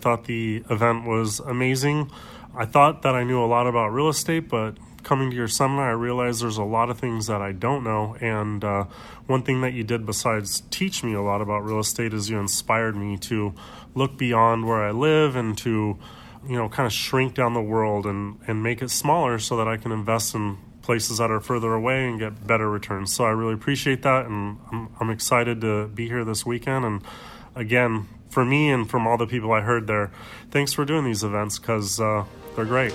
Thought the event was amazing. I thought that I knew a lot about real estate, but coming to your seminar, I realized there's a lot of things that I don't know. And uh, one thing that you did besides teach me a lot about real estate is you inspired me to look beyond where I live and to, you know, kind of shrink down the world and, and make it smaller so that I can invest in places that are further away and get better returns. So I really appreciate that. And I'm, I'm excited to be here this weekend. And again, for me and from all the people I heard there, thanks for doing these events because uh, they're great.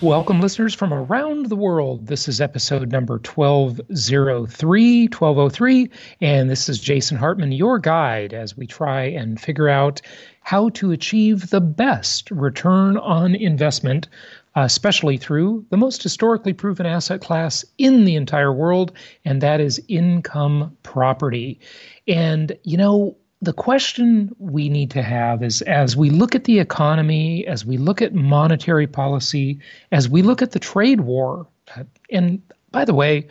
Welcome, listeners from around the world. This is episode number 1203, 1203, and this is Jason Hartman, your guide as we try and figure out how to achieve the best return on investment, especially through the most historically proven asset class in the entire world, and that is income property. And, you know, the question we need to have is as we look at the economy, as we look at monetary policy, as we look at the trade war, and by the way,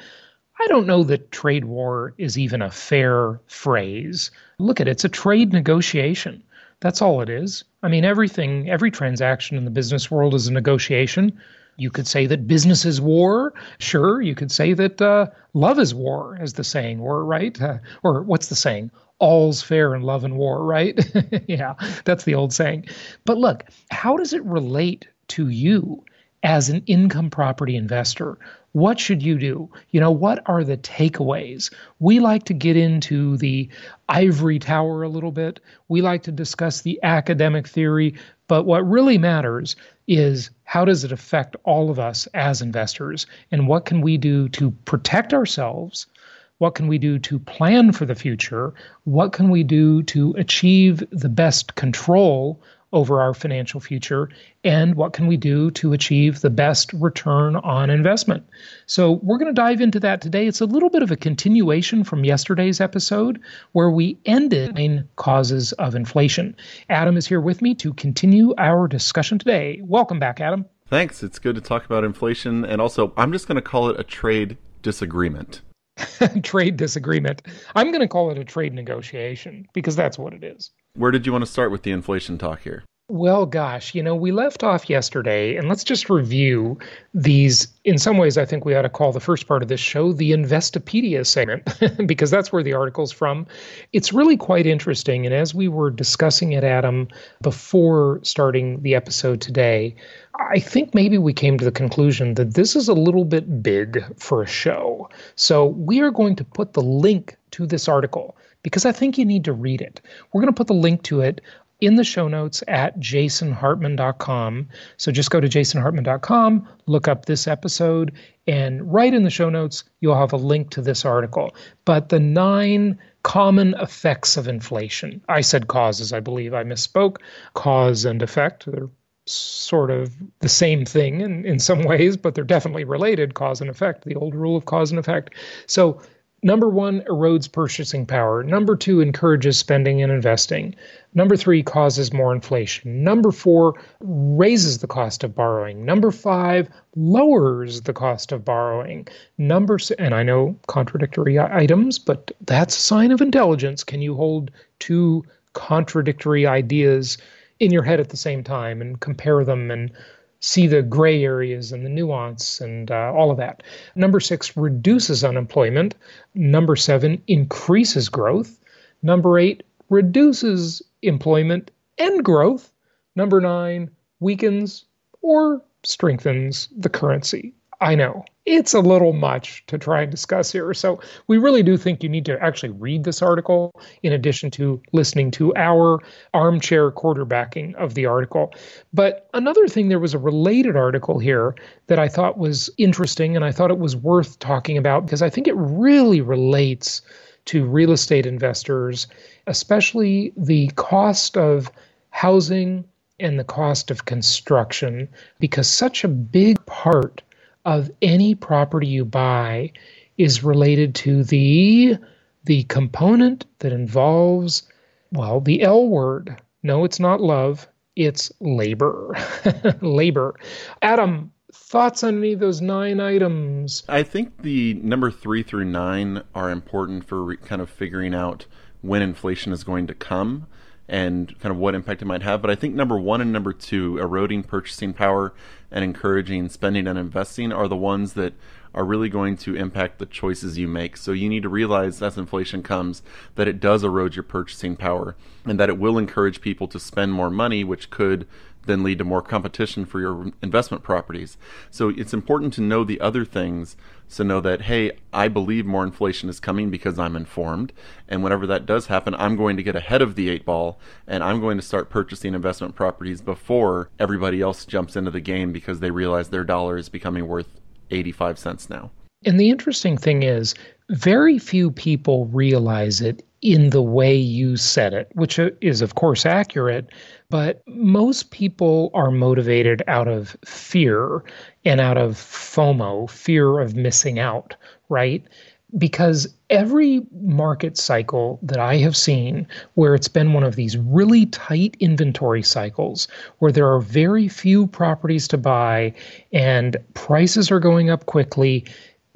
I don't know that trade war is even a fair phrase. Look at it, it's a trade negotiation. That's all it is. I mean, everything, every transaction in the business world is a negotiation. You could say that business is war. Sure, you could say that uh, love is war, as the saying were, right? Uh, or what's the saying? All's fair in love and war, right? yeah, that's the old saying. But look, how does it relate to you as an income property investor? What should you do? You know, what are the takeaways? We like to get into the ivory tower a little bit. We like to discuss the academic theory, but what really matters is how does it affect all of us as investors and what can we do to protect ourselves what can we do to plan for the future? What can we do to achieve the best control over our financial future? And what can we do to achieve the best return on investment? So, we're going to dive into that today. It's a little bit of a continuation from yesterday's episode where we ended in causes of inflation. Adam is here with me to continue our discussion today. Welcome back, Adam. Thanks. It's good to talk about inflation. And also, I'm just going to call it a trade disagreement. trade disagreement. I'm going to call it a trade negotiation because that's what it is. Where did you want to start with the inflation talk here? Well, gosh, you know, we left off yesterday, and let's just review these. In some ways, I think we ought to call the first part of this show the Investopedia segment, because that's where the article's from. It's really quite interesting. And as we were discussing it, Adam, before starting the episode today, I think maybe we came to the conclusion that this is a little bit big for a show. So we are going to put the link to this article because I think you need to read it. We're going to put the link to it in the show notes at jasonhartman.com. So just go to jasonhartman.com, look up this episode, and right in the show notes, you'll have a link to this article. But the nine common effects of inflation. I said causes, I believe I misspoke. Cause and effect, they're sort of the same thing in, in some ways, but they're definitely related cause and effect, the old rule of cause and effect. So Number one, erodes purchasing power. Number two, encourages spending and investing. Number three, causes more inflation. Number four, raises the cost of borrowing. Number five, lowers the cost of borrowing. Number six, and I know contradictory items, but that's a sign of intelligence. Can you hold two contradictory ideas in your head at the same time and compare them and see the gray areas and the nuance and uh, all of that. Number six reduces unemployment. Number seven increases growth. Number eight reduces employment and growth. Number nine weakens or strengthens the currency. I know it's a little much to try and discuss here. So we really do think you need to actually read this article in addition to listening to our armchair quarterbacking of the article. But another thing, there was a related article here that I thought was interesting and I thought it was worth talking about because I think it really relates to real estate investors, especially the cost of housing and the cost of construction, because such a big part of any property you buy is related to the the component that involves well the L word. No, it's not love, it's labor. labor. Adam, thoughts on any of those nine items? I think the number three through nine are important for re- kind of figuring out when inflation is going to come and kind of what impact it might have. But I think number one and number two, eroding purchasing power and encouraging spending and investing, are the ones that are really going to impact the choices you make. So you need to realize as inflation comes that it does erode your purchasing power and that it will encourage people to spend more money, which could then lead to more competition for your investment properties. So it's important to know the other things. So know that, hey, I believe more inflation is coming because I'm informed. And whenever that does happen, I'm going to get ahead of the eight ball and I'm going to start purchasing investment properties before everybody else jumps into the game because they realize their dollar is becoming worth 85 cents now. And the interesting thing is, very few people realize it in the way you said it, which uh, is, of course, accurate. But most people are motivated out of fear and out of FOMO, fear of missing out, right? Because every market cycle that I have seen where it's been one of these really tight inventory cycles where there are very few properties to buy and prices are going up quickly,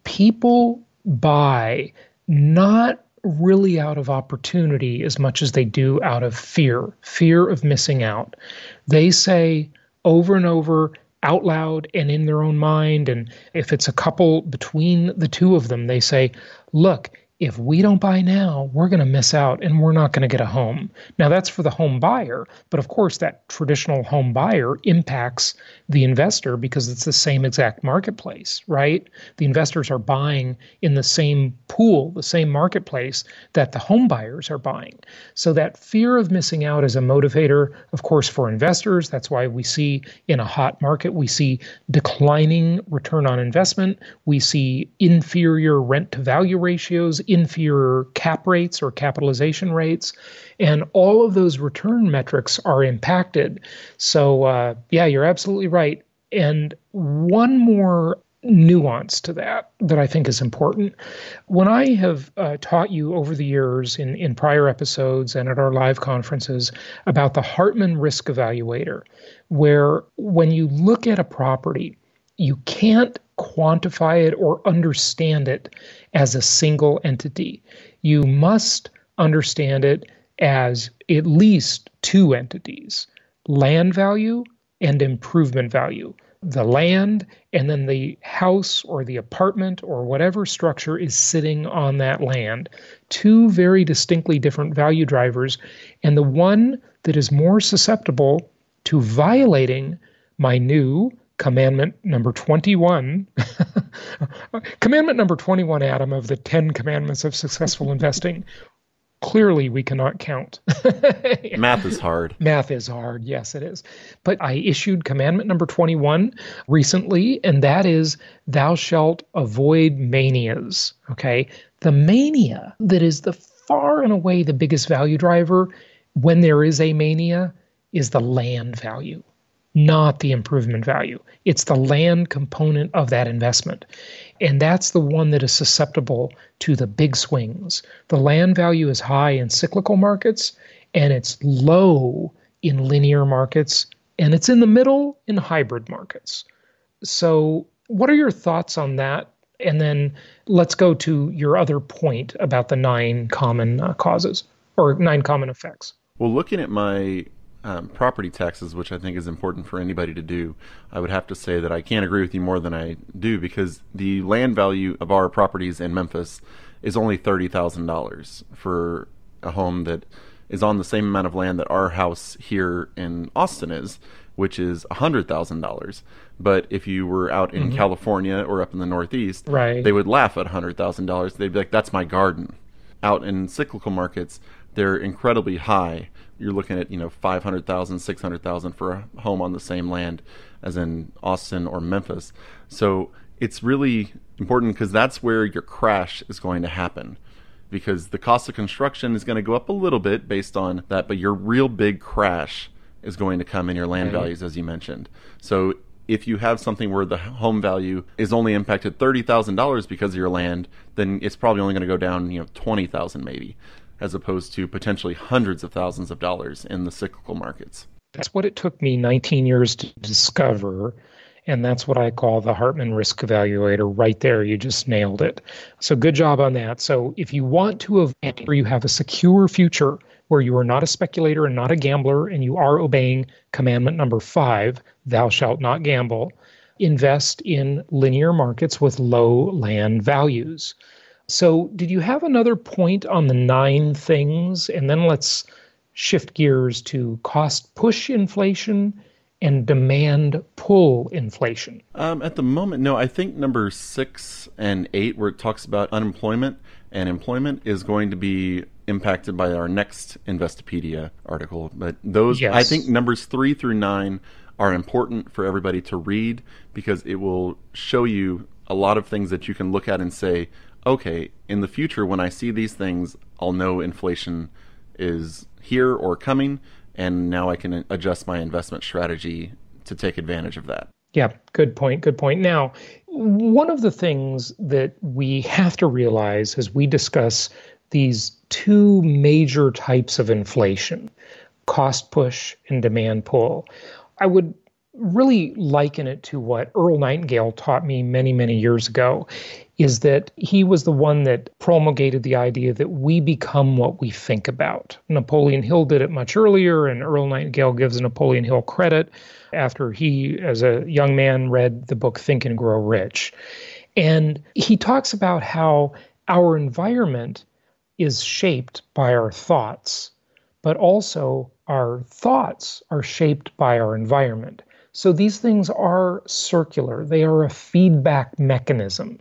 people buy not really out of opportunity as much as they do out of fear, fear of missing out. They say over and over out loud and in their own mind. And if it's a couple between the two of them, they say, look, if we don't buy now, we're going to miss out and we're not going to get a home. Now, that's for the home buyer, but of course, that traditional home buyer impacts the investor because it's the same exact marketplace, right? The investors are buying in the same pool, the same marketplace that the home buyers are buying. So, that fear of missing out is a motivator, of course, for investors. That's why we see in a hot market, we see declining return on investment, we see inferior rent to value ratios inferior cap rates or capitalization rates. And all of those return metrics are impacted. So, uh, yeah, you're absolutely right. And one more nuance to that that I think is important. When I have uh, taught you over the years in, in prior episodes and at our live conferences about the Hartman Risk Evaluator, where when you look at a property, you can't quantify it or understand it as a single entity. You must understand it as at least two entities land value and improvement value. The land and then the house or the apartment or whatever structure is sitting on that land. Two very distinctly different value drivers. And the one that is more susceptible to violating my new commandment number 21. commandment number 21, Adam, of the 10 commandments of successful investing. Clearly, we cannot count. Math is hard. Math is hard. Yes, it is. But I issued commandment number 21 recently, and that is thou shalt avoid manias. Okay. The mania that is the far and away the biggest value driver when there is a mania is the land value not the improvement value. It's the land component of that investment. And that's the one that is susceptible to the big swings. The land value is high in cyclical markets and it's low in linear markets and it's in the middle in hybrid markets. So, what are your thoughts on that? And then let's go to your other point about the nine common uh, causes or nine common effects. Well, looking at my um, property taxes, which I think is important for anybody to do, I would have to say that I can't agree with you more than I do because the land value of our properties in Memphis is only thirty thousand dollars for a home that is on the same amount of land that our house here in Austin is, which is $100,000. But if you were out in mm-hmm. California or up in the Northeast, right. they would laugh at $100,000. They'd be like, that's my garden. Out in cyclical markets, they're incredibly high. You're looking at, you know, 500,000, 600,000 for a home on the same land as in Austin or Memphis. So it's really important because that's where your crash is going to happen because the cost of construction is going to go up a little bit based on that, but your real big crash is going to come in your land right. values, as you mentioned. So if you have something where the home value is only impacted thirty thousand dollars because of your land, then it's probably only going to go down, you know, twenty thousand maybe, as opposed to potentially hundreds of thousands of dollars in the cyclical markets. That's what it took me 19 years to discover and that's what I call the Hartman Risk Evaluator right there. You just nailed it. So good job on that. So if you want to avoid where you have a secure future where you are not a speculator and not a gambler and you are obeying commandment number five, thou shalt not gamble, invest in linear markets with low land values. So, did you have another point on the nine things? And then let's shift gears to cost push inflation and demand pull inflation? Um, at the moment, no. I think number six and eight, where it talks about unemployment and employment, is going to be impacted by our next Investopedia article. But those, yes. I think numbers three through nine are important for everybody to read because it will show you a lot of things that you can look at and say, okay, in the future, when I see these things, I'll know inflation is here or coming and now I can adjust my investment strategy to take advantage of that. Yeah, good point. Good point. Now, one of the things that we have to realize as we discuss these two major types of inflation cost push and demand pull, I would really liken it to what Earl Nightingale taught me many, many years ago is that he was the one that promulgated the idea that we become what we think about. Napoleon Hill did it much earlier, and Earl Nightingale gives Napoleon Hill credit after he, as a young man, read the book Think and Grow Rich. And he talks about how our environment is shaped by our thoughts, but also our thoughts are shaped by our environment. So these things are circular, they are a feedback mechanism.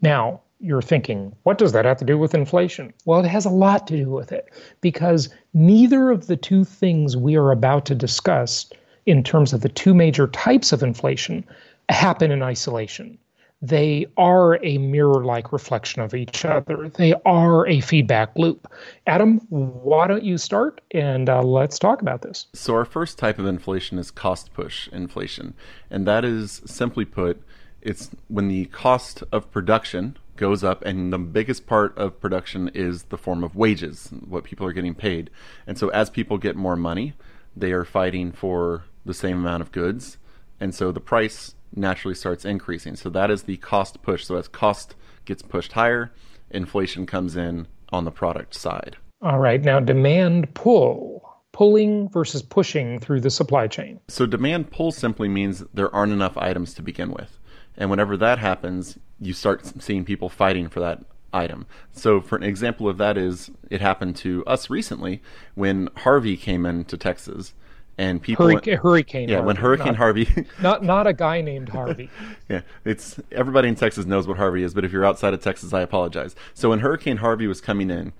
Now, you're thinking, what does that have to do with inflation? Well, it has a lot to do with it because neither of the two things we are about to discuss in terms of the two major types of inflation happen in isolation. They are a mirror like reflection of each other. They are a feedback loop. Adam, why don't you start and uh, let's talk about this? So, our first type of inflation is cost push inflation. And that is simply put, it's when the cost of production goes up and the biggest part of production is the form of wages what people are getting paid and so as people get more money they are fighting for the same amount of goods and so the price naturally starts increasing. So that is the cost push. So as cost gets pushed higher inflation comes in on the product side. All right. Now demand pull pulling versus pushing through the supply chain. So demand pull simply means there aren't enough items to begin with. And whenever that happens, you start seeing people fighting for that item. So, for an example of that is it happened to us recently when Harvey came into Texas, and people Hurricane, Hurricane yeah Harvey, when Hurricane not, Harvey not not a guy named Harvey. yeah, it's everybody in Texas knows what Harvey is, but if you're outside of Texas, I apologize. So when Hurricane Harvey was coming in,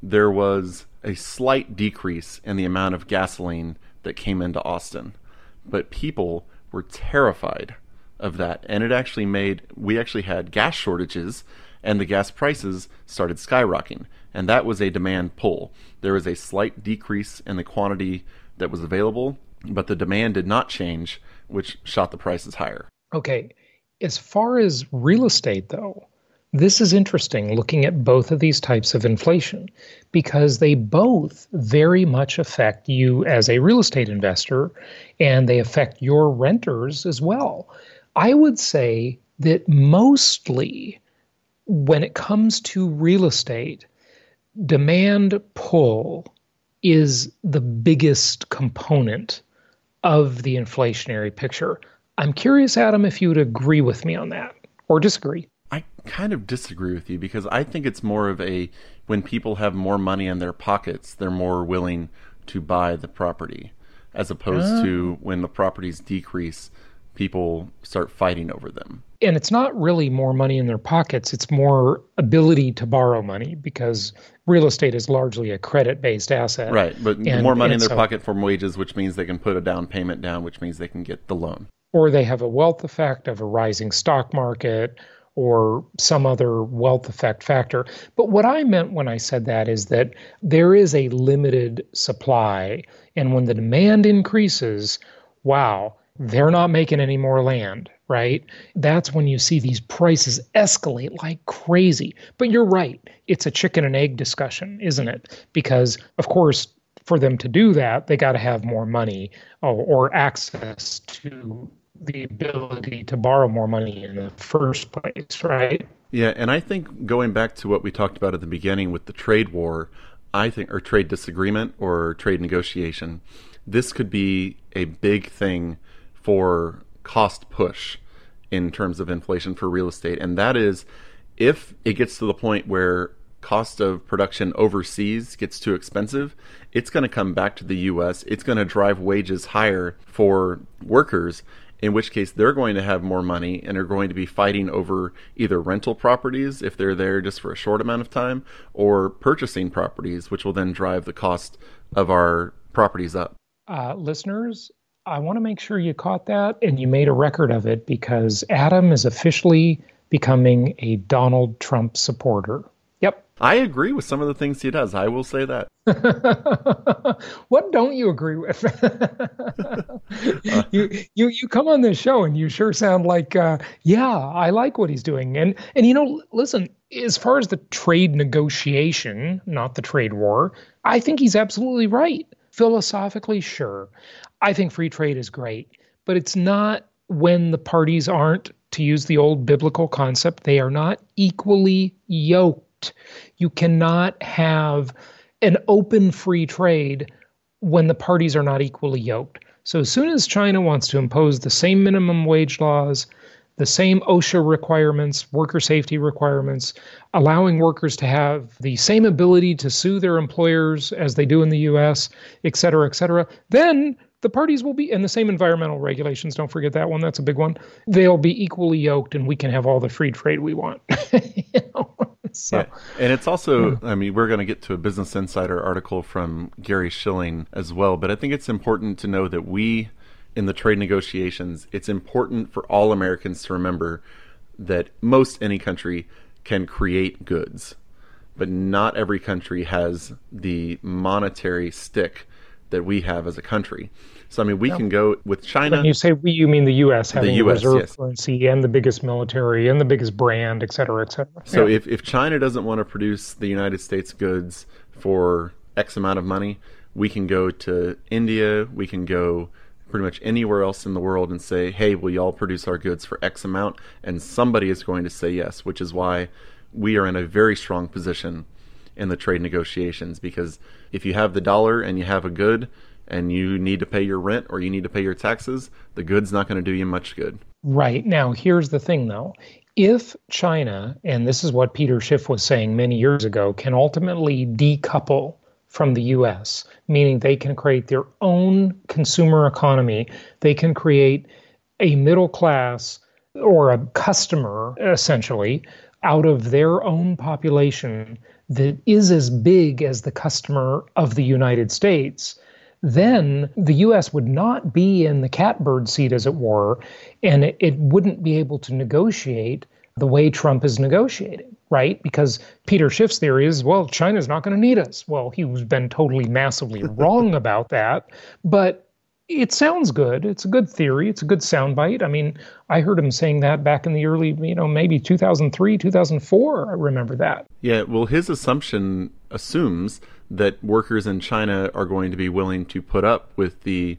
there was a slight decrease in the amount of gasoline that came into Austin, but people were terrified of that. And it actually made, we actually had gas shortages and the gas prices started skyrocketing. And that was a demand pull. There was a slight decrease in the quantity that was available, but the demand did not change, which shot the prices higher. Okay. As far as real estate, though, this is interesting looking at both of these types of inflation because they both very much affect you as a real estate investor and they affect your renters as well. I would say that mostly when it comes to real estate, demand pull is the biggest component of the inflationary picture. I'm curious, Adam, if you would agree with me on that or disagree. I kind of disagree with you because I think it's more of a when people have more money in their pockets, they're more willing to buy the property. as opposed to ah. when the properties decrease, people start fighting over them. And it's not really more money in their pockets, it's more ability to borrow money because real estate is largely a credit based asset. Right, but And- more money in their so- pocket from wages, which means they can put a down payment down, which means they can get the loan. Or they have a wealth effect of a rising stock market or some other wealth effect factor. But what I meant when I said that is that there is a limited supply. And when the demand increases, wow, they're not making any more land, right? That's when you see these prices escalate like crazy. But you're right. It's a chicken and egg discussion, isn't it? Because, of course, for them to do that, they got to have more money or, or access to the ability to borrow more money in the first place, right? Yeah, and I think going back to what we talked about at the beginning with the trade war, I think, or trade disagreement or trade negotiation, this could be a big thing for cost push in terms of inflation for real estate. And that is if it gets to the point where cost of production overseas gets too expensive, it's going to come back to the US. It's going to drive wages higher for workers, in which case they're going to have more money and are going to be fighting over either rental properties if they're there just for a short amount of time or purchasing properties, which will then drive the cost of our properties up. Uh, listeners, I want to make sure you caught that and you made a record of it because Adam is officially becoming a Donald Trump supporter. Yep. I agree with some of the things he does. I will say that. what don't you agree with? you, you you come on this show and you sure sound like uh, yeah I like what he's doing and and you know listen as far as the trade negotiation not the trade war I think he's absolutely right philosophically sure I think free trade is great but it's not when the parties aren't to use the old biblical concept they are not equally yoked you cannot have an open free trade when the parties are not equally yoked. So as soon as China wants to impose the same minimum wage laws, the same OSHA requirements, worker safety requirements, allowing workers to have the same ability to sue their employers as they do in the US, et cetera, et cetera, then the parties will be, and the same environmental regulations, don't forget that one, that's a big one. They'll be equally yoked and we can have all the free trade we want. you know? So, Yeah. And it's also, I mean, we're going to get to a Business Insider article from Gary Shilling as well, but I think it's important to know that we, in the trade negotiations, it's important for all Americans to remember that most any country can create goods, but not every country has the monetary stick that we have as a country. So, I mean, we can go with China. When you say we, you mean the U.S. having US, the reserve yes. currency and the biggest military and the biggest brand, et cetera, et cetera. So Yeah. if, if China doesn't want to produce the United States goods for X amount of money, we can go to India, we can go pretty much anywhere else in the world and say, hey, will y'all produce our goods for X amount? And somebody is going to say yes, which is why we are in a very strong position in the trade negotiations because if you have the dollar and you have a good and you need to pay your rent or you need to pay your taxes, the good's not going to do you much good. Right. Now, here's the thing, though. If China, and this is what Peter Schiff was saying many years ago, can ultimately decouple from the US, meaning they can create their own consumer economy, they can create a middle class or a customer, essentially, out of their own population that is as big as the customer of the United States then the US would not be in the catbird seat, as it were, and it, it wouldn't be able to negotiate the way Trump is negotiating, right? Because Peter Schiff's theory is, well, China's not going to need us. Well, he's been totally massively wrong about that, but it sounds good. It's a good theory. It's a good soundbite. I mean, I heard him saying that back in the early, you know, maybe 2003, 2004. I remember that. Yeah, well, his assumption assumes that workers in China are going to be willing to put up with the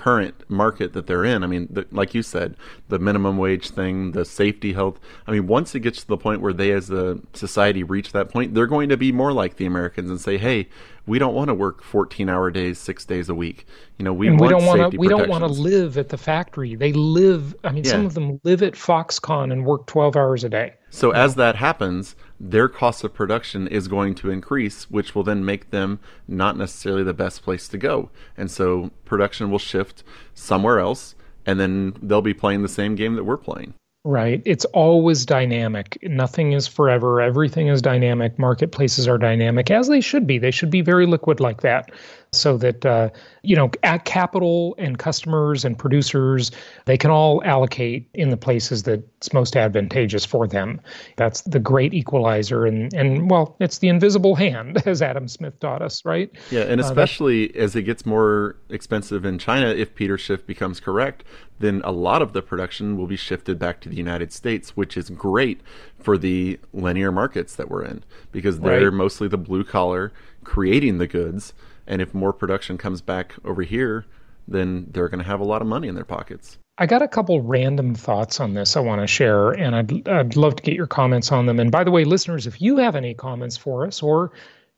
current market that they're in. I mean, the, like you said, the minimum wage thing, the safety, health. I mean, once it gets to the point where they, as a society, reach that point, they're going to be more like the Americans and say, "Hey, we don't want to work 14-hour days, six days a week. You know, we and we want don't want safety to we don't want to live at the factory they live i mean some of them live at foxconn and work 12 hours a day So as that happens, their cost of production is going to increase, which will then make them not necessarily the best place to go. And so production will shift somewhere else, and then they'll be playing the same game that we're playing. Right. It's always dynamic. Nothing is forever. Everything is dynamic. Marketplaces are dynamic, as they should be. They should be very liquid like that so that uh, you know at capital and customers and producers they can all allocate in the places that's most advantageous for them that's the great equalizer and and well it's the invisible hand as adam smith taught us right yeah and uh, especially uh, as it gets more expensive in china if peter schiff becomes correct then a lot of the production will be shifted back to the united states which is great for the linear markets that we're in because they're right. mostly the blue collar creating the goods and if more production comes back over here, then they're going to have a lot of money in their pockets. I got a couple random thoughts on this I want to share, and I'd, I'd love to get your comments on them. And by the way, listeners, if you have any comments for us or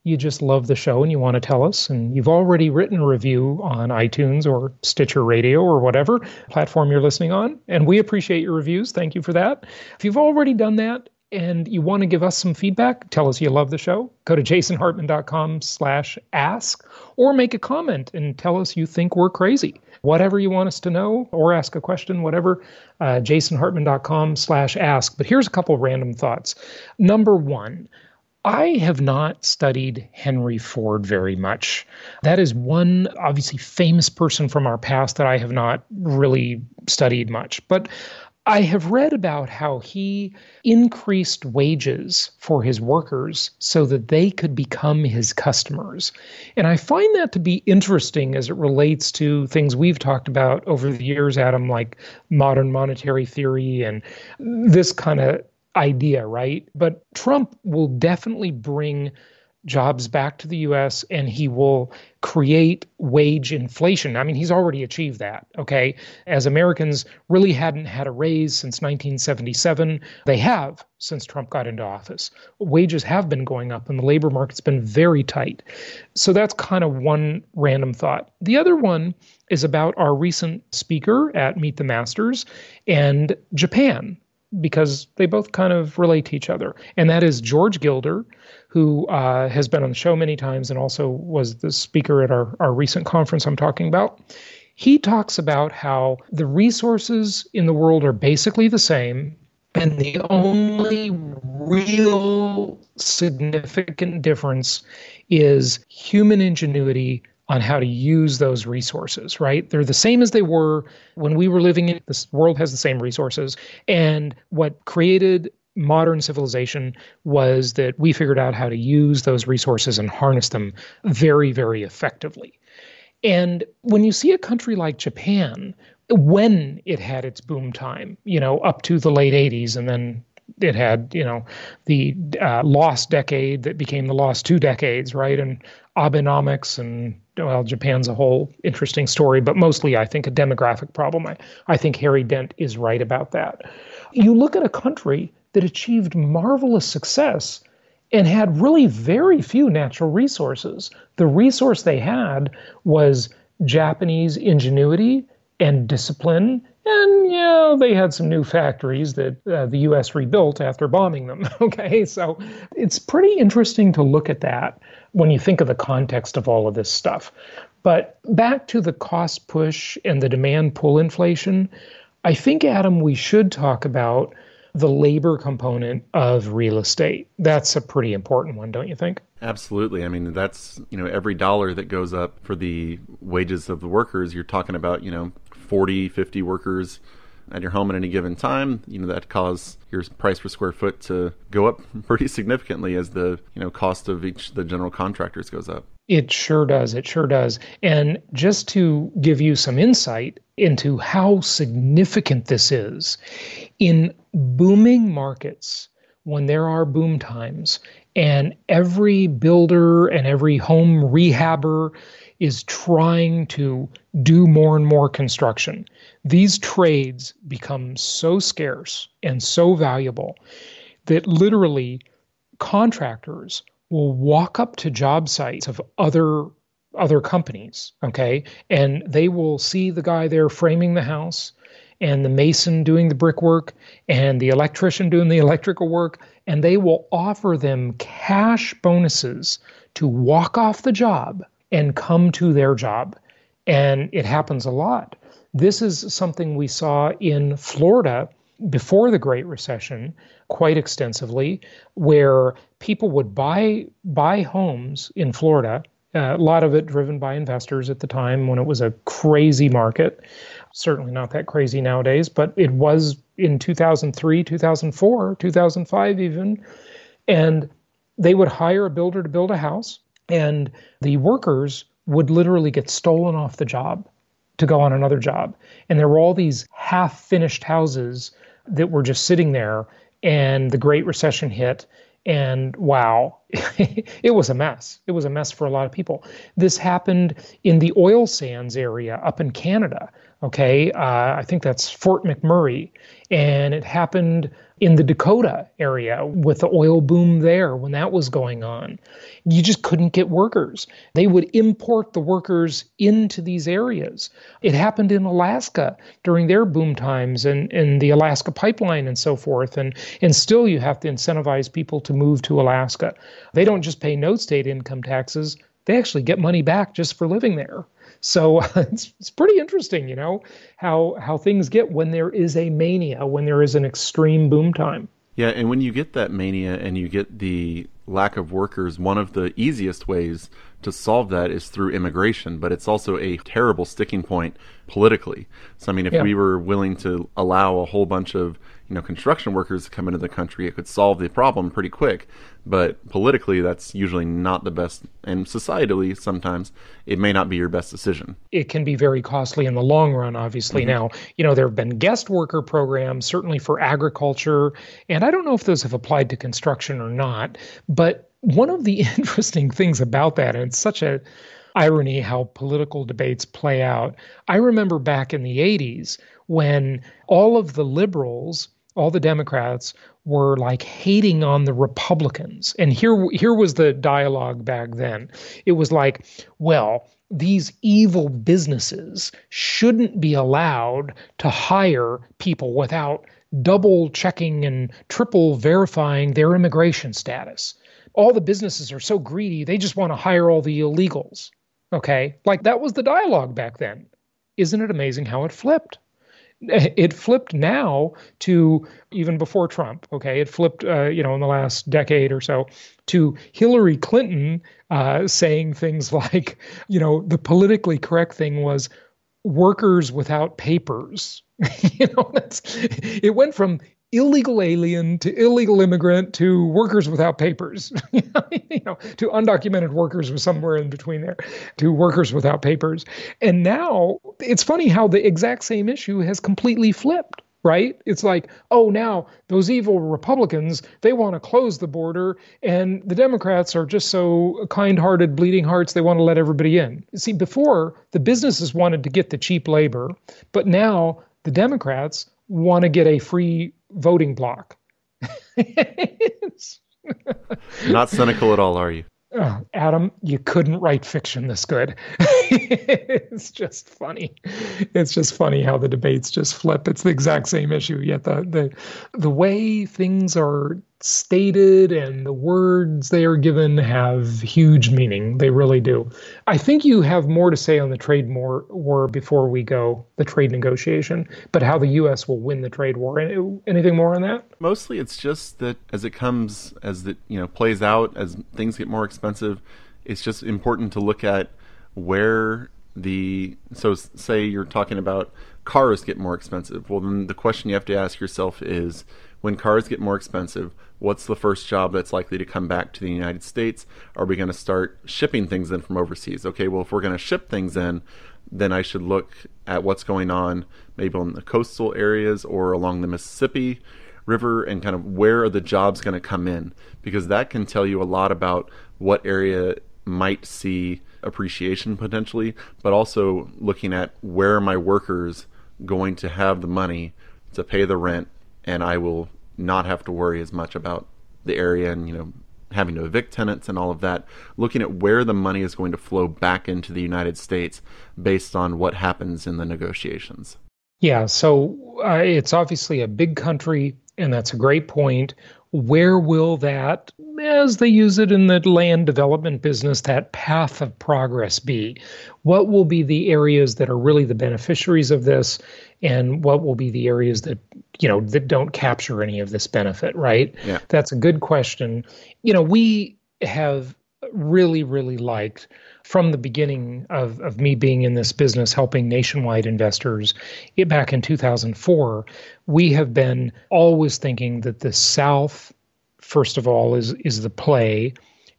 you just love the show and you want to tell us, and you've already written a review on iTunes or Stitcher Radio or whatever platform you're listening on, and we appreciate your reviews. Thank you for that. If you've already done that and you want to give us some feedback, tell us you love the show, go to jasonhartman.com slash ask or make a comment and tell us you think we're crazy. Whatever you want us to know or ask a question, whatever, uh, jasonhartman.com slash ask. But here's a couple random thoughts. Number one, I have not studied Henry Ford very much. That is one obviously famous person from our past that I have not really studied much. But I have read about how he increased wages for his workers so that they could become his customers. And I find that to be interesting as it relates to things we've talked about over the years, Adam, like modern monetary theory and this kind of idea, right? But Trump will definitely bring jobs back to the US and he will create wage inflation. I mean, he's already achieved that, okay? As Americans really hadn't had a raise since 1977, they have since Trump got into office. Wages have been going up and the labor market's been very tight. So that's kind of one random thought. The other one is about our recent speaker at Meet the Masters and Japan because they both kind of relate to each other. And that is George Gilder, who uh, has been on the show many times and also was the speaker at our, our recent conference I'm talking about. He talks about how the resources in the world are basically the same, and the only real significant difference is human ingenuity on how to use those resources, right? They're the same as they were when we were living in this world has the same resources. And what created modern civilization was that we figured out how to use those resources and harness them very, very effectively. And when you see a country like Japan, when it had its boom time, you know, up to the late 80s and then it had you know the uh, lost decade that became the lost two decades right and Abenomics and well, Japan's a whole interesting story, but mostly I think a demographic problem. I, I think Harry Dent is right about that. You look at a country that achieved marvelous success and had really very few natural resources. The resource they had was Japanese ingenuity and discipline. And, yeah, they had some new factories that uh, the U.S. rebuilt after bombing them. okay, so it's pretty interesting to look at that when you think of the context of all of this stuff. But back to the cost push and the demand pull inflation, I think, Adam, we should talk about the labor component of real estate. That's a pretty important one, don't you think? Absolutely. I mean, that's, you know, every dollar that goes up for the wages of the workers, you're talking about, you know, 40, 50 workers at your home at any given time, you know that cause your price per square foot to go up pretty significantly as the you know cost of each the general contractors goes up. It sure does. It sure does. And just to give you some insight into how significant this is, in booming markets, when there are boom times, and every builder and every home rehabber is trying to do more and more construction. These trades become so scarce and so valuable that literally contractors will walk up to job sites of other other companies, okay? And they will see the guy there framing the house and the mason doing the brickwork and the electrician doing the electrical work, and they will offer them cash bonuses to walk off the job and come to their job. And it happens a lot. This is something we saw in Florida before the Great Recession quite extensively, where people would buy buy homes in Florida. Uh, a lot of it driven by investors at the time when it was a crazy market. Certainly not that crazy nowadays, but it was in 2003, 2004, 2005 even. And they would hire a builder to build a house, and the workers would literally get stolen off the job to go on another job. And there were all these half finished houses that were just sitting there and the Great Recession hit. And wow, it was a mess. It was a mess for a lot of people. This happened in the oil sands area up in Canada. Okay, uh, I think that's Fort McMurray. And it happened in the Dakota area with the oil boom there when that was going on. You just couldn't get workers. They would import the workers into these areas. It happened in Alaska during their boom times and, and the Alaska pipeline and so forth. And, and still, you have to incentivize people to move to Alaska. They don't just pay no state income taxes, they actually get money back just for living there. So it's, it's pretty interesting, you know, how how things get when there is a mania, when there is an extreme boom time. Yeah, and when you get that mania and you get the lack of workers, one of the easiest ways to solve that is through immigration, but it's also a terrible sticking point politically. So I mean, if yeah. we were willing to allow a whole bunch of you know construction workers come into the country, it could solve the problem pretty quick. But politically, that's usually not the best, and societally, sometimes it may not be your best decision. It can be very costly in the long run. Obviously, mm-hmm. now you know there have been guest worker programs, certainly for agriculture, and I don't know if those have applied to construction or not. But one of the interesting things about that, and it's such a irony how political debates play out. I remember back in the 80s when all of the liberals all the Democrats were like hating on the Republicans. And here here was the dialogue back then. It was like, well, these evil businesses shouldn't be allowed to hire people without double checking and triple verifying their immigration status. All the businesses are so greedy, they just want to hire all the illegals. Okay? Like that was the dialogue back then. Isn't it amazing how it flipped? it flipped now to even before Trump. Okay, it flipped, uh, you know, in the last decade or so to Hillary Clinton uh, saying things like, you know, the politically correct thing was workers without papers. you know, that's it went from illegal alien to illegal immigrant to workers without papers, you know, to undocumented workers was somewhere in between there, to workers without papers. And now it's funny how the exact same issue has completely flipped. Right? It's like, oh, now those evil Republicans, they want to close the border, and the Democrats are just so kind hearted, bleeding hearts, they want to let everybody in. See, before, the businesses wanted to get the cheap labor, but now the Democrats want to get a free voting bloc. Not cynical at all, are you? Oh, Adam, you couldn't write fiction this good. it's just funny. It's just funny how the debates just flip. It's the exact same issue, yet the the the way things are stated and the words they are given have huge meaning. They really do. I think you have more to say on the trade war, before we go the trade negotiation, but how the U.S. will win the trade war. Anything more on that? Mostly, it's just that as it comes, as it you know plays out, as things get more expensive, it's just important to look at where the so say you're talking about cars get more expensive. Well, then the question you have to ask yourself is when cars get more expensive, what's the first job that's likely to come back to the United States? Are we going to start shipping things in from overseas? Okay, well, if we're going to ship things in, then I should look at what's going on maybe on the coastal areas or along the Mississippi River and kind of where are the jobs going to come in because that can tell you a lot about what area might see appreciation potentially, but also looking at where are my workers going to have the money to pay the rent and I will not have to worry as much about the area and you know having to evict tenants and all of that looking at where the money is going to flow back into the United States based on what happens in the negotiations Yeah, so uh, it's obviously a big country, and that's a great point. Where will that, as they use it in the land development business, that path of progress be? What will be the areas that are really the beneficiaries of this, and what will be the areas that you know that don't capture any of this benefit? Right? Yeah. That's a good question. You know, we have really, really liked from the beginning of, of me being in this business helping nationwide investors it, back in 2004 we have been always thinking that the south first of all is is the play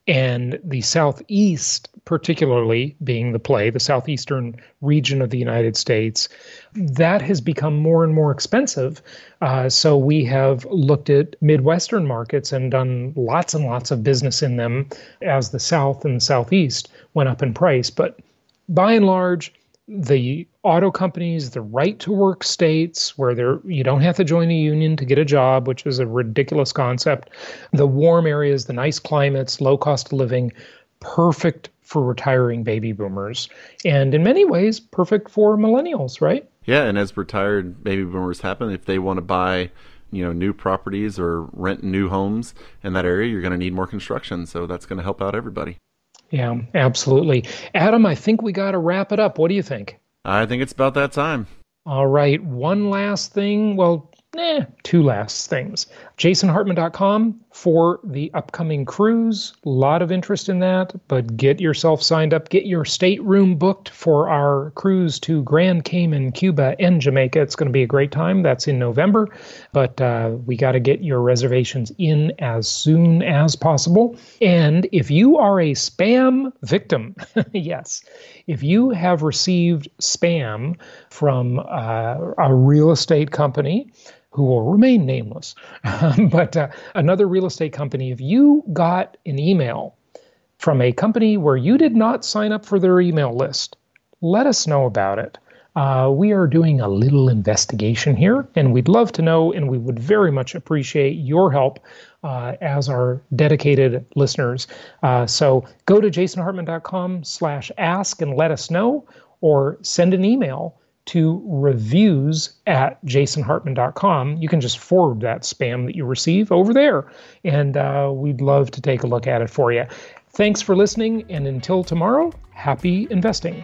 and the southeast particularly being the play the southeastern region of the united states that has become more and more expensive. Uh, so we have looked at midwestern markets and done lots and lots of business in them as the south and the southeast went up in price. But by and large the auto companies, the right to work states where there you don't have to join a union to get a job, which is a ridiculous concept. The warm areas, the nice climates, low cost of living, perfect for retiring baby boomers, and in many ways perfect for millennials, right? Yeah, and as retired baby boomers happen, if they want to buy you know new properties or rent new homes in that area, you're going to need more construction. So that's going to help out everybody. Yeah, absolutely. Adam, I think we got to wrap it up. What do you think? I think it's about that time. All right. One last thing. Well, eh, two last things. JasonHartman.com for the upcoming cruise. A lot of interest in that, but get yourself signed up. Get your stateroom booked for our cruise to Grand Cayman, Cuba, and Jamaica. It's going to be a great time. That's in November, but uh, we got to get your reservations in as soon as possible. And if you are a spam victim, yes, if you have received spam from uh, a real estate company, who will remain nameless. but uh, another real estate company, if you got an email from a company where you did not sign up for their email list, let us know about it. Uh, we are doing a little investigation here, and we'd love to know, and we would very much appreciate your help uh, as our dedicated listeners. Uh, so go to jasonhartman.com slash ask and let us know, or send an email to reviews at jasonhartman.com. You can just forward that spam that you receive over there, and uh, we'd love to take a look at it for you. Thanks for listening, and until tomorrow, happy investing.